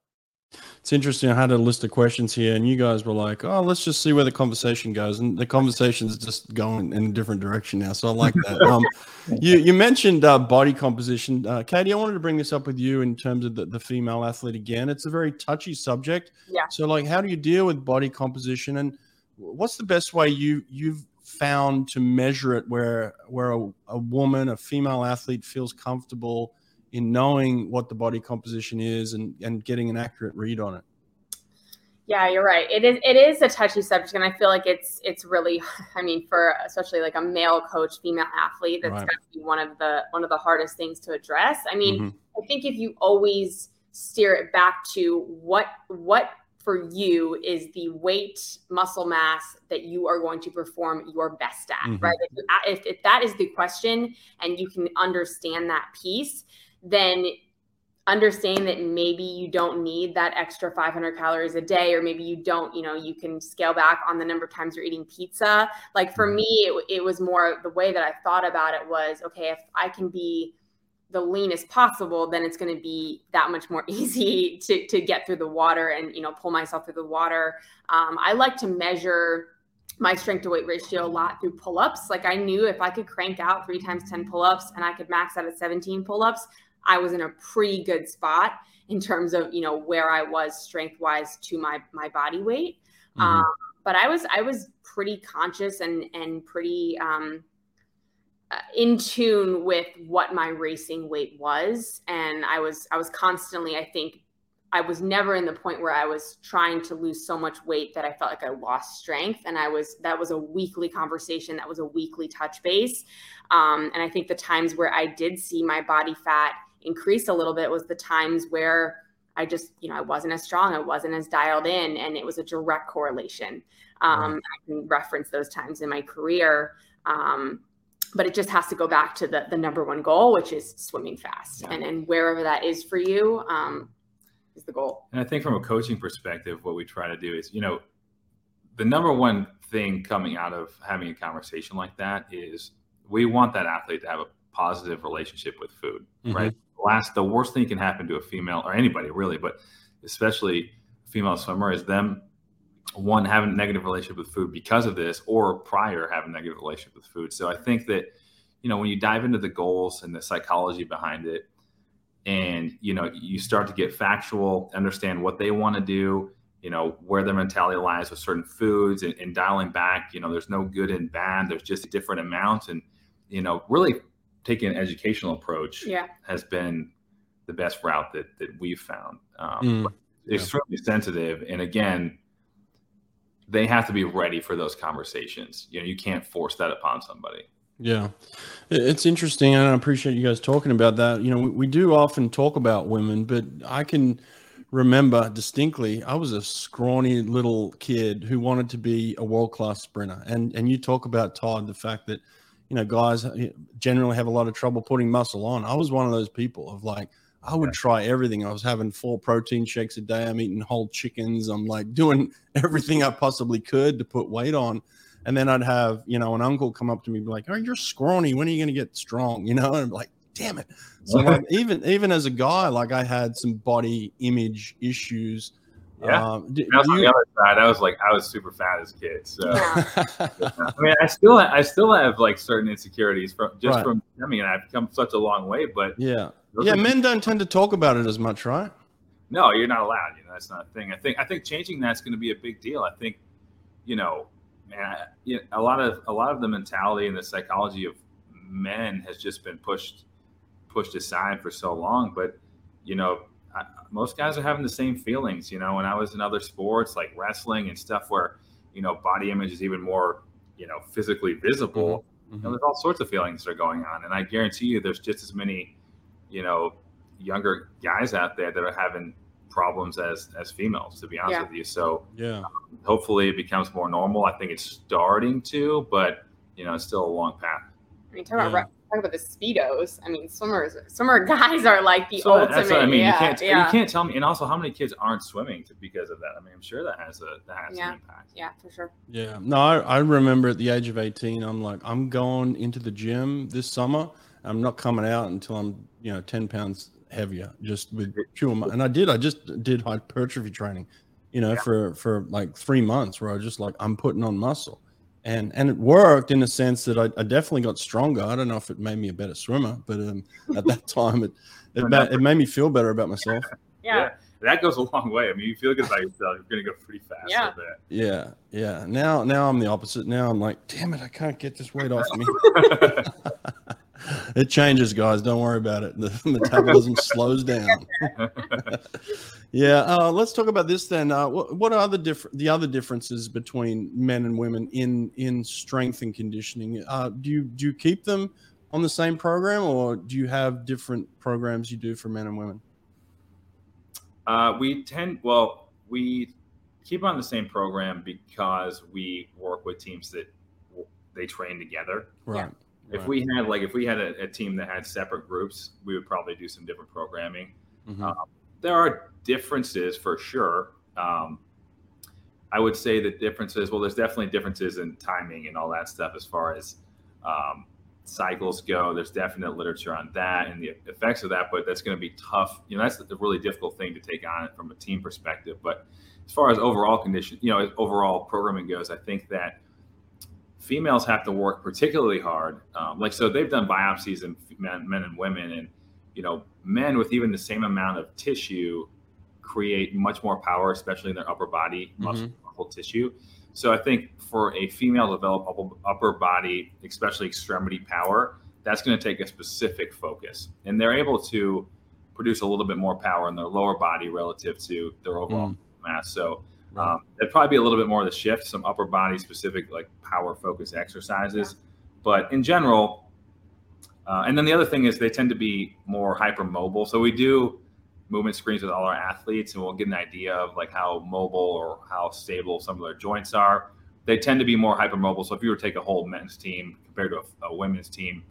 It's interesting. I had a list of questions here, and you guys were like, "Oh, let's just see where the conversation goes." And the conversation's just going in a different direction now. So I like that. um, *laughs* you you mentioned uh, body composition, uh, Katie. I wanted to bring this up with you in terms of the, the female athlete again. It's a very touchy subject. Yeah. So, like, how do you deal with body composition, and what's the best way you you've found to measure it, where where a, a woman, a female athlete, feels comfortable in knowing what the body composition is and, and getting an accurate read on it. Yeah, you're right. It is it is a touchy subject, and I feel like it's it's really. I mean, for especially like a male coach, female athlete, that's Right. be one of the one of the hardest things to address. I mean, Mhm. I think if you always steer it back to what what for you is the weight muscle mass that you are going to perform your best at, Mhm. right? If, if, if that is the question and you can understand that piece, then understanding that maybe you don't need that extra 500 calories a day or maybe you don't you know you can scale back on the number of times you're eating pizza. Like for me it, it was more the way that i thought about it was okay if i can be the leanest possible then it's going to be that much more *laughs* easy to, to get through the water and you know pull myself through the water. Um, i like to measure my strength to weight ratio a lot through pull-ups. Like i knew if i could crank out three times 10 pull-ups and i could max out at 17 pull-ups I was in a pretty good spot in terms of you know where I was strength wise to my my body weight. Mhm. Um, but I was I was pretty conscious and and pretty um, uh, in tune with what my racing weight was, and I was I was constantly I think I was never in the point where I was trying to lose so much weight that I felt like I lost strength, and I was that was a weekly conversation, that was a weekly touch base, um, and I think the times where I did see my body fat increase a little bit was the times where I just, you know, I wasn't as strong, I wasn't as dialed in, and it was a direct correlation. Um, Right. I can reference those times in my career, um, but it just has to go back to the the number one goal, which is swimming fast, Yeah. and and wherever that is for you um, is the goal. And I think from a coaching perspective, what we try to do is, you know, the number one thing coming out of having a conversation like that is we want that athlete to have a positive relationship with food, Mhm. right? Last, the worst thing can happen to a female or anybody really, but especially female swimmer is them one having a negative relationship with food because of this or prior having a negative relationship with food. So I think that, you know, when you dive into the goals and the psychology behind it, and you know you start to get factual understand what they want to do you know where their mentality lies with certain foods and, and dialing back you know there's no good and bad there's just different amounts and you know really taking an educational approach Yeah, has been the best route that that we've found. Um, Mm, but extremely sensitive and again they have to be ready for those conversations. You know you can't force that upon somebody. Yeah, it's interesting, and I appreciate you guys talking about that. You know, we, we do often talk about women, but I can remember distinctly I was a scrawny little kid who wanted to be a world class sprinter, and and you talk about Todd the fact that you know guys uh, generally have a lot of trouble putting muscle on. I was one of those people of like. I would try everything. I was having four protein shakes a day. I'm eating whole chickens. I'm like doing *laughs* everything I possibly could to put weight on. And then I'd have, you know, an uncle come up to me and be like, Oh, you're scrawny. When are you going to get strong? You know, and I'm like, damn it. So like, even, even as a guy, like I had some body image issues. Yeah. Um, do, I was do on you- the other side. I was like, I was super fat as a kid. So yeah. *laughs* I mean, *laughs* I still, I still have like certain insecurities from just Right. from. I mean, I've come such a long way, but yeah. Yeah. are- Men don't tend to talk about it as much, right? no, you're not allowed. You know, that's not a thing. I think, I think changing that's going to be a big deal. I think, you know, man, I- you know, a lot of a lot of the mentality and the psychology of men has just been pushed pushed aside for so long. But you know, I, most guys are having the same feelings. You know, when I was in other sports like wrestling and stuff, where you know body image is even more you know physically visible. Mm-hmm, you know, mm-hmm. there's all sorts of feelings that are going on, and I guarantee you, there's just as many, you know, younger guys out there that are having problems as as females. To be honest Yeah. with you, so Yeah. Um, hopefully it becomes more normal. I think it's starting to, but you know, it's still a long path. I mean, talk about Yeah. Talk about the speedos. I mean, swimmers, swimmer guys are like the So ultimate. that's what I mean. yeah, you can't yeah, you can't tell me. And also, how many kids aren't swimming because of that? I mean, I'm sure that has a that has Yeah. an impact. yeah, for sure. Yeah. No, I, I remember at the age of 18, I'm like, I'm going into the gym this summer. I'm not coming out until I'm, you know, 10 pounds heavier, just with pure. mu- And I did. I just did hypertrophy training, you know, for for like three months, where I was just like, I'm putting on muscle, and and it worked in a sense that I, I definitely got stronger. I don't know if it made me a better swimmer, but um, at that *laughs* time, it it, ma- it made me feel better about myself. Yeah, that goes a long way. I mean, you feel good about yourself, you're going to go pretty fast Yeah. with. Yeah, yeah. Now, now I'm the opposite. Now I'm like, damn it, I can't get this weight off me. *laughs* *laughs* it changes, guys. Don't worry about it. *laughs* The metabolism slows down. *laughs* yeah. Uh, let's talk about this then. Uh, what, what are the different the other differences between men and women in in strength and conditioning? Uh, do you do you keep them on the same program, or do you have different programs you do for men and women? Uh, we tend, well, we keep on the same program because we work with teams that they train together. Right. If we had like if we had a, a team that had separate groups, we would probably do some different programming. Mhm. There are differences for sure. Um, I would say the differences. Well, there's definitely differences in timing and all that stuff as far as um, cycles go. There's definite literature on that and the effects of that, but that's going to be tough. You know, that's a really difficult thing to take on from a team perspective. But as far as overall condition, you know, overall programming goes, I think that females have to work particularly hard. Um, like, so they've done biopsies in men, men and women, and you know, men with even the same amount of tissue create much more power, especially in their upper body muscle, muscle tissue. So I think for a female to develop upper, upper body, especially extremity power, that's going to take a specific focus, and they're able to produce a little bit more power in their lower body relative to their overall mass. So Um, it'd probably be a little bit more of the shift, some upper body specific, like power focus exercises. But in general, uh, and then the other thing is they tend to be more hypermobile. So we do movement screens with all our athletes, and we'll get an idea of like how mobile or how stable some of their joints are. They tend to be more hypermobile. So if you were to take a whole men's team compared to a, a women's team,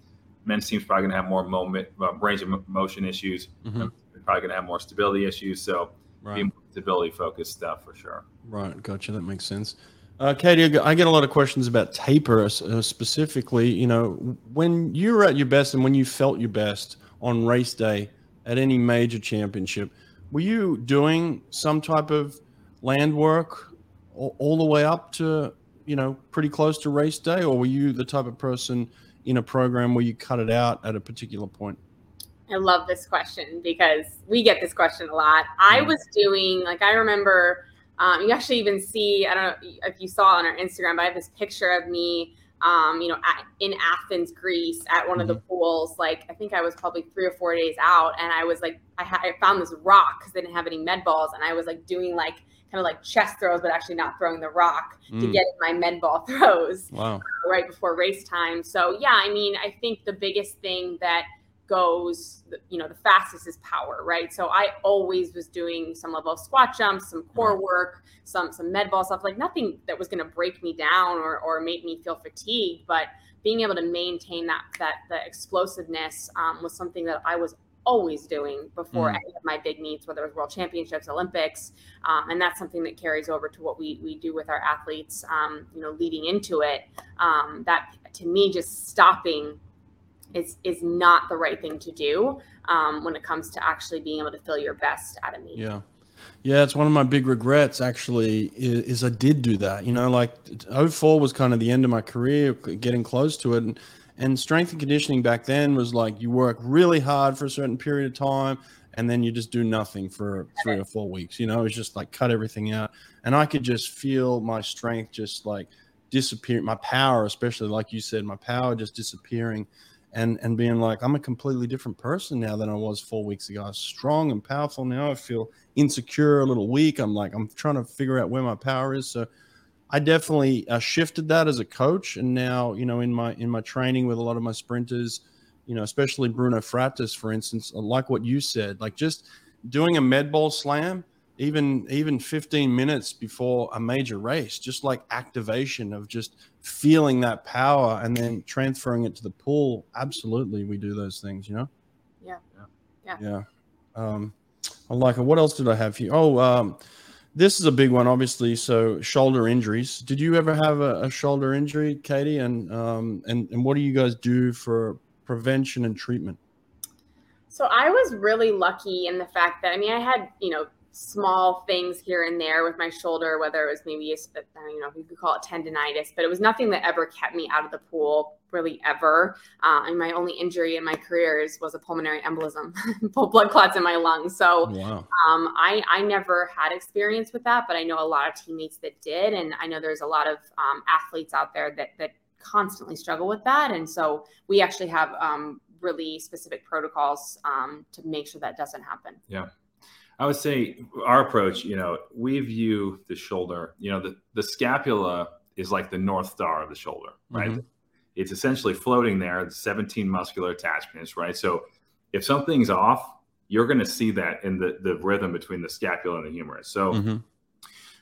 men's team's probably going to have more moment, uh, range of motion issues. Mhm. They're probably going to have more stability issues. So Right. be more stability focused stuff for sure. Right, gotcha. That makes sense. Uh, Katie, I get- a lot of questions about taper uh, specifically. You know, when you were at your best and when you felt your best on race day at any major championship, were you doing some type of land work all, all the way up to, you know, pretty close to race day, or were you the type of person in a program where you cut it out at a particular point? I love this question because we get this question a lot. I was doing like I remember. Um, you actually even see I don't know if you saw on our Instagram, but I have this picture of me. Um, you know, at, in Athens, Greece, at one of the pools. Like I think I was probably three or four days out, and I was like, I, ha- I found this rock because they didn't have any med balls, and I was like doing like kind of like chest throws, but actually not throwing the rock to Mm, get my med ball *laughs* throws wow. right before race time. So yeah, I mean, I think the biggest thing that goes, you know, the fastest is power, right? So I always was doing some level of squat jumps, some core work, some some med ball stuff, like nothing that was going to break me down or or make me feel fatigued, but being able to maintain that that the explosiveness um, was something that I was always doing before Mm. any of my big meets, whether it was World Championships, Olympics, um, and that's something that carries over to what we we do with our athletes. Um, you know, leading into it, um, that to me, just stopping is is not the right thing to do um, when it comes to actually being able to feel your best at a meet. Yeah. Yeah, it's one of my big regrets actually is, is I did do that. You know, like 04 was kind of the end of my career, getting close to it. And, and strength and conditioning back then was like you work really hard for a certain period of time and then you just do nothing for three or four weeks. You know, it's just like cut everything out. And I could just feel my strength just like disappear, my power, especially like you said, my power just disappearing and and being like I'm a completely different person now than I was four weeks ago. I'm strong and powerful now. I feel insecure, a little weak. I'm like I'm trying to figure out where my power is. So I definitely uh, shifted that as a coach, and now you know in my in my training with a lot of my sprinters, you know, especially Bruno Fratus, for instance, like what you said, like just doing a med ball slam, even even 15 minutes before a major race, just like activation of just feeling that power and then transferring it to the pool. Absolutely, we do those things, you know. Yeah. Yeah. Yeah. Um, I like it. What else did I have here? Oh, um, this is a big one, obviously. So shoulder injuries. Did you ever have a, a shoulder injury, Katie? And um, and and what do you guys do for prevention and treatment? So I was really lucky in the fact that I mean I had you know small things here and there with my shoulder, whether it was maybe a, you know you could call it tendonitis, but it was nothing that ever kept me out of the pool really ever. Uh, and my only injury in my career is, was a pulmonary embolism, *laughs* blood clots in my lungs. So wow. um, I I never had experience with that, but I know a lot of teammates that did, and I know there's a lot of um, athletes out there that that constantly struggle with that, and so we actually have um, really specific protocols um, to make sure that doesn't happen. Yeah. I would say our approach, you know, we view the shoulder, you know, the, the scapula is like the North Star of the shoulder, right? Mm-hmm. It's essentially floating there, 17 muscular attachments, right? So if something's off, you're going to see that in the, the rhythm between the scapula and the humerus. So mm-hmm.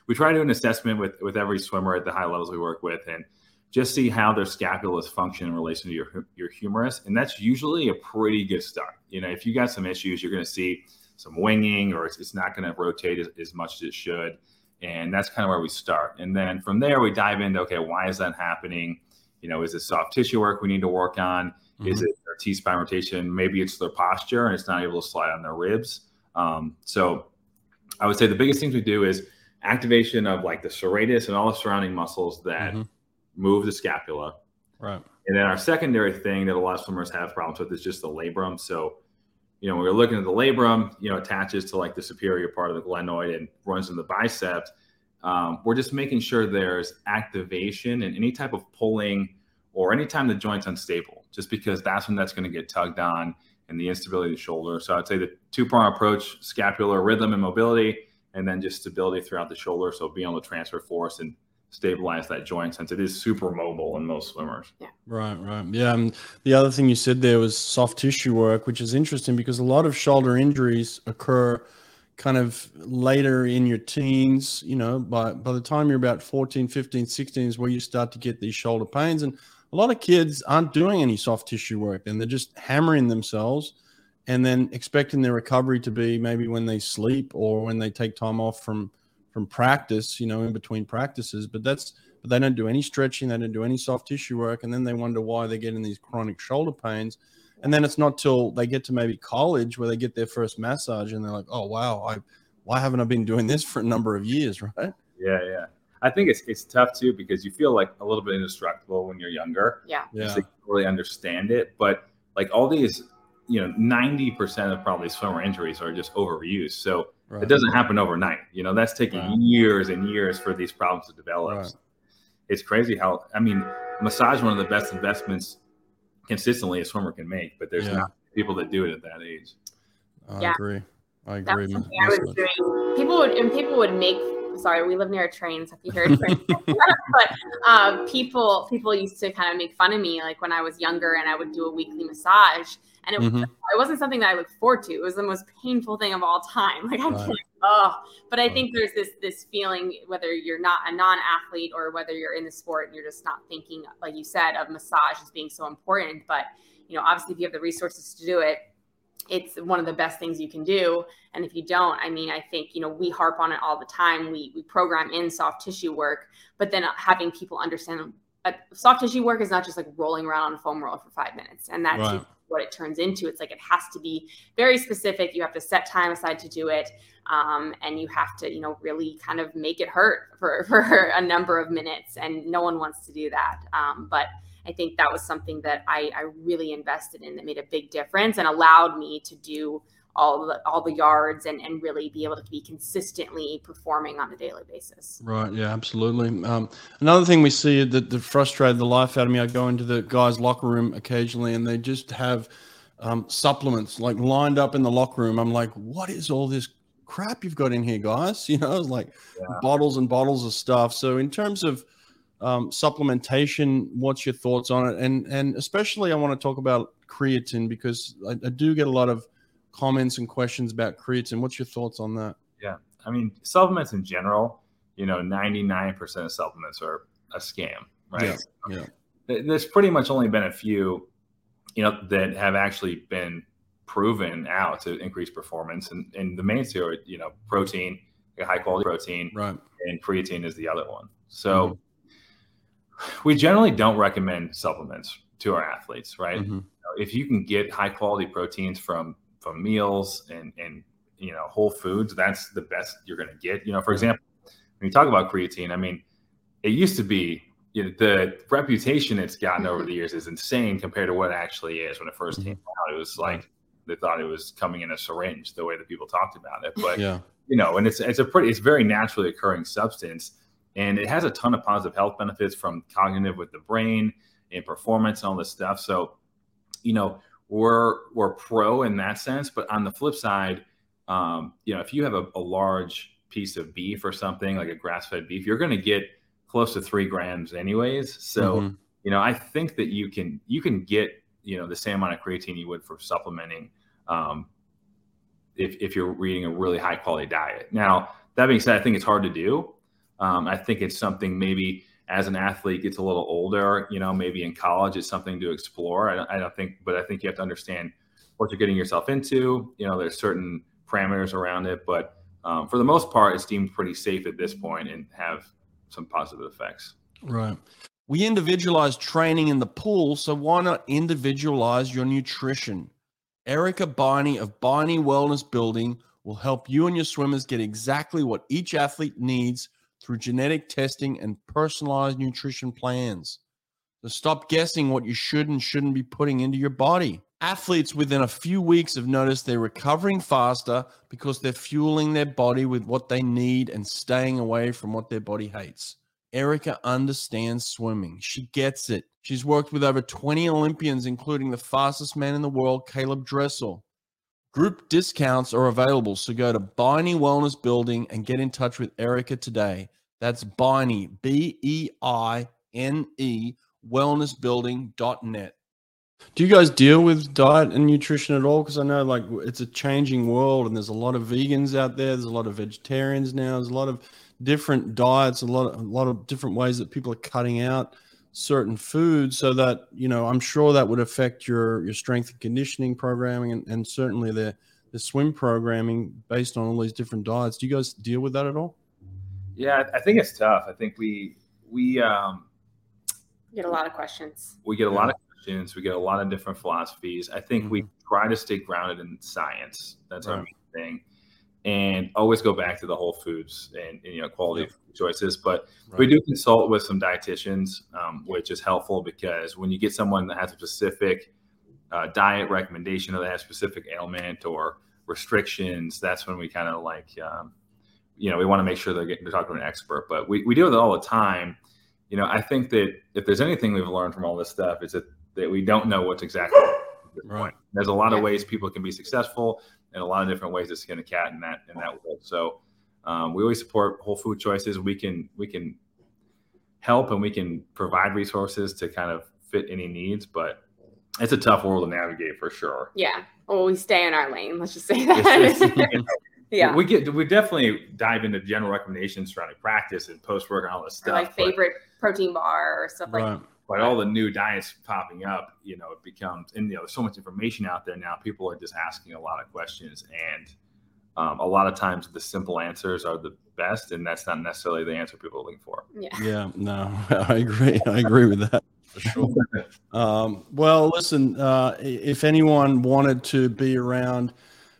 we try to do an assessment with, with every swimmer at the high levels we work with and just see how their scapulas function in relation to your, your humerus. And that's usually a pretty good start. You know, if you got some issues, you're going to see some winging or it's, it's not going to rotate as, as, much as it should. And that's kind of where we start. And then from there, we dive into okay, why is that happening? You know, is it soft tissue work we need to work on? Mm-hmm. Is it their T spine rotation? Maybe it's their posture and it's not able to slide on their ribs. Um, so I would say the biggest things we do is activation of like the serratus and all the surrounding muscles that mm-hmm. move the scapula. Right. And then our secondary thing that a lot of swimmers have problems with is just the labrum. So you know, when we're looking at the labrum, you know, attaches to like the superior part of the glenoid and runs in the biceps. Um, we're just making sure there's activation and any type of pulling or anytime the joint's unstable, just because that's when that's going to get tugged on and the instability of the shoulder. So I'd say the two prong approach, scapular rhythm and mobility, and then just stability throughout the shoulder. So being able to transfer force and stabilize that joint since it is super mobile in most swimmers. Yeah. Right, right. Yeah. And the other thing you said there was soft tissue work, which is interesting because a lot of shoulder injuries occur kind of later in your teens, you know, by by the time you're about 14, 15, 16 is where you start to get these shoulder pains and a lot of kids aren't doing any soft tissue work and they're just hammering themselves and then expecting their recovery to be maybe when they sleep or when they take time off from from practice, you know, in between practices. But that's but they don't do any stretching, they don't do any soft tissue work, and then they wonder why they're getting these chronic shoulder pains. And then it's not till they get to maybe college where they get their first massage and they're like, oh wow, I why haven't I been doing this for a number of years, right? Yeah, yeah. I think it's it's tough too because you feel like a little bit indestructible when you're younger. Yeah. Yeah. So you really understand it. But like all these, you know, 90% of probably swimmer injuries are just overuse. So Right. It doesn't happen overnight. You know, that's taking right. years and years for these problems to develop. Right. It's crazy how I mean, massage one of the best investments consistently a swimmer can make, but there's yeah. not people that do it at that age. I yeah. agree. I agree. I was doing. People would and people would make. Sorry, we live near a train, so if you hear a train, *laughs* but um, people people used to kind of make fun of me, like when I was younger, and I would do a weekly massage, and it, mm-hmm. *laughs* it wasn't something that I looked forward to. It was the most painful thing of all time. *laughs* Like I right. can't, oh, but I think there's this this feeling whether you're not a non-athlete or whether you're in the sport and you're just not thinking, like you said, of massage as being so important. But you know, obviously, if you have the resources to do it, it's one of the best things you can do. And if you don't, I mean, I think, you know, we harp on it all the time. We, we program in soft tissue work, but then having people understand uh, soft tissue work is not just like rolling around on a foam roller for five minutes. And that's right what it turns into. It's like it has to be very specific. You have to set time aside to do it. Um, and you have to, you know, really kind of make it hurt for, *laughs* for a number of minutes. And no one wants to do that. Um, but I think that was something that I, I really invested in that made a big difference and allowed me to do all the all the yards and and really be able to be consistently performing on a daily basis. Right. Yeah. Absolutely. Um, another thing we see that, that frustrated the life out of me. I go into the guys' locker room occasionally, and they just have um, supplements like lined up in the locker room. I'm like, what is all this crap you've got in here, guys? *laughs* You know, like yeah. bottles and bottles of stuff. So in terms of um, supplementation, what's your thoughts on it? And and especially, I want to talk about creatine because I, I do get a lot of comments and questions about creatine. What's your thoughts on that? Yeah, I mean supplements in general. You know, ninety nine percent of supplements are a scam, right? Yeah, yeah. There's pretty much only been a few, you know, that have actually been proven out to increase performance, and and the main two are you know protein, high quality protein, right, and creatine is the other one. So. Mm-hmm we generally don't recommend supplements to our athletes, right? Mm-hmm. If you can get high quality proteins from from meals and and you know whole foods, that's the best you're going to get. You know, for example, when you talk about creatine, I mean, it used to be you know, the reputation it's gotten over the years is insane compared to what it actually is. When it 1st mm-hmm. came out, it was like they thought it was coming in a syringe the way that people talked about it. But yeah. you know, and it's it's a pretty it's very naturally occurring substance and it has a ton of positive health benefits from cognitive with the brain and performance and all this stuff. So, you know, we're we're pro in that sense. But on the flip side, um, you know, if you have a, a large piece of beef or something like a grass-fed beef, you're going to get close to three grams anyways. So, mm-hmm. you know, I think that you can you can get you know the same amount of creatine you would for supplementing um, if if you're eating a really high quality diet. Now, that being said, I think it's hard to do. Um, I think it's something maybe as an athlete gets a little older, you know, maybe in college, it's something to explore. I, I don't think, but I think you have to understand what you're getting yourself into. You know, there's certain parameters around it, but um, for the most part, it's deemed pretty safe at this point and have some positive effects. Right. We individualize training in the pool, so why not individualize your nutrition? Erica Beine of Beine Wellness Building will help you and your swimmers get exactly what each athlete needs through genetic testing and personalized nutrition plans. So stop guessing what you should and shouldn't be putting into your body. Athletes within a few weeks have noticed they're recovering faster because they're fueling their body with what they need and staying away from what their body hates. Erica understands swimming. She gets it. She's worked with over 20 Olympians, including the fastest man in the world, Caeleb Dressel. Group discounts are available, so go to Beine Wellness Building and get in touch with Erica today. That's Beine, B E I N E, wellnessbuilding.net. Do you guys deal with diet and nutrition at all? Because I know like it's a changing world and there's a lot of vegans out there. There's a lot of vegetarians now. There's a lot of different diets, a lot of, a lot of different ways that people are cutting out certain foods so that you know i'm sure that would affect your your strength and conditioning programming and, and certainly the the swim programming based on all these different diets. Do you guys deal with that at all? Yeah i think it's tough. I think we we um get a lot of questions. we get a lot of questions. We get a lot of different philosophies. I think mm-hmm. we try to stay grounded in science. That's right. our main thing and always go back to the whole foods and, and you know quality yep. choices. But right. we do consult with some dietitians, um, which is helpful because when you get someone that has a specific uh, diet recommendation or that has specific ailment or restrictions, that's when we kind of like um, you know we want to make sure they're getting to talk to an expert. But we, we deal with it all the time. You know, I think that if there's anything we've learned from all this stuff, is that that we don't know what's exactly. Right. There's a lot of ways people can be successful in a lot of different ways to skin a cat in that in that world. So um, we always support whole food choices. We can we can help and we can provide resources to kind of fit any needs, but it's a tough world to navigate for sure. Yeah. Well, we stay in our lane. Let's just say that. *laughs* yeah. We get we definitely dive into general recommendations surrounding practice and post work and all this stuff. Or like favorite protein bar or stuff right. like but all the new diets popping up, you know, it becomes, and you know, there's so much information out there now. People are just asking a lot of questions, and um, a lot of times the simple answers are the best, and that's not necessarily the answer people are looking for. Yeah. Yeah. No, *laughs* I agree. I agree with that for sure. *laughs* um, well, listen, uh, if anyone wanted to be around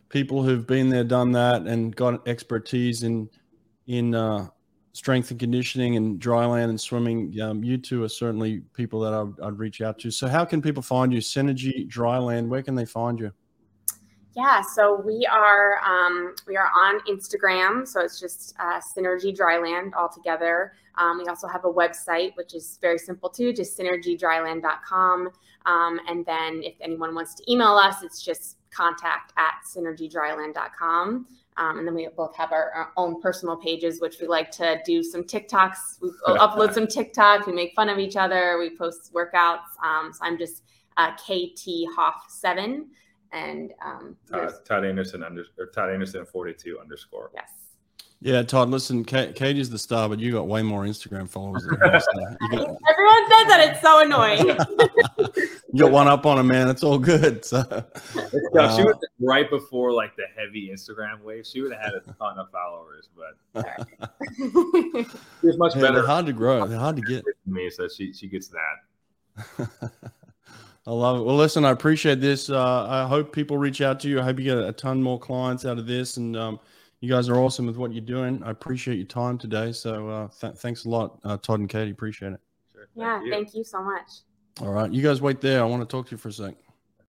people who've been there, done that, and got expertise in in uh, strength and conditioning and dry land and swimming, um, you two are certainly people that I'd, I'd, reach out to. So, how can people find you? Synergy Dryland, where can they find you? Yeah, so we are um, we are on Instagram, so it's just uh, Synergy Dryland altogether. Um, we also have a website, which is very simple too, just synergydryland.com. Um, and then if anyone wants to email us, it's just contact at synergydryland.com. Um, and then we both have our, our, own personal pages, which we like to do some TikToks. We *laughs* upload some TikToks. We make fun of each other. We post workouts. Um, so I'm just uh, KT Hoff seven. And um, Todd, Todd Anderson under or Todd Anderson forty two underscore. yes. Yeah, Todd. Listen, Kate, Kate is the star, but you got way more Instagram followers than her. So got, *laughs* Everyone says that it's so annoying. *laughs* you got one up on a man. It's all good. So Yeah, she Uh, was right before like the heavy Instagram wave. She would have had a ton of followers, but *laughs* she was much yeah, better they're hard to grow. They're hard to get. than me, so she she gets that. I love it. Well, listen, I appreciate this. Uh, I hope people reach out to you. I hope you get a ton more clients out of this. And um, you guys are awesome with what you're doing. I appreciate your time today. So uh, th- thanks a lot, uh, Todd and Katie. Appreciate it. Sure. yeah, you. thank you so much. All right. You guys wait there. I want to talk to you for a sec.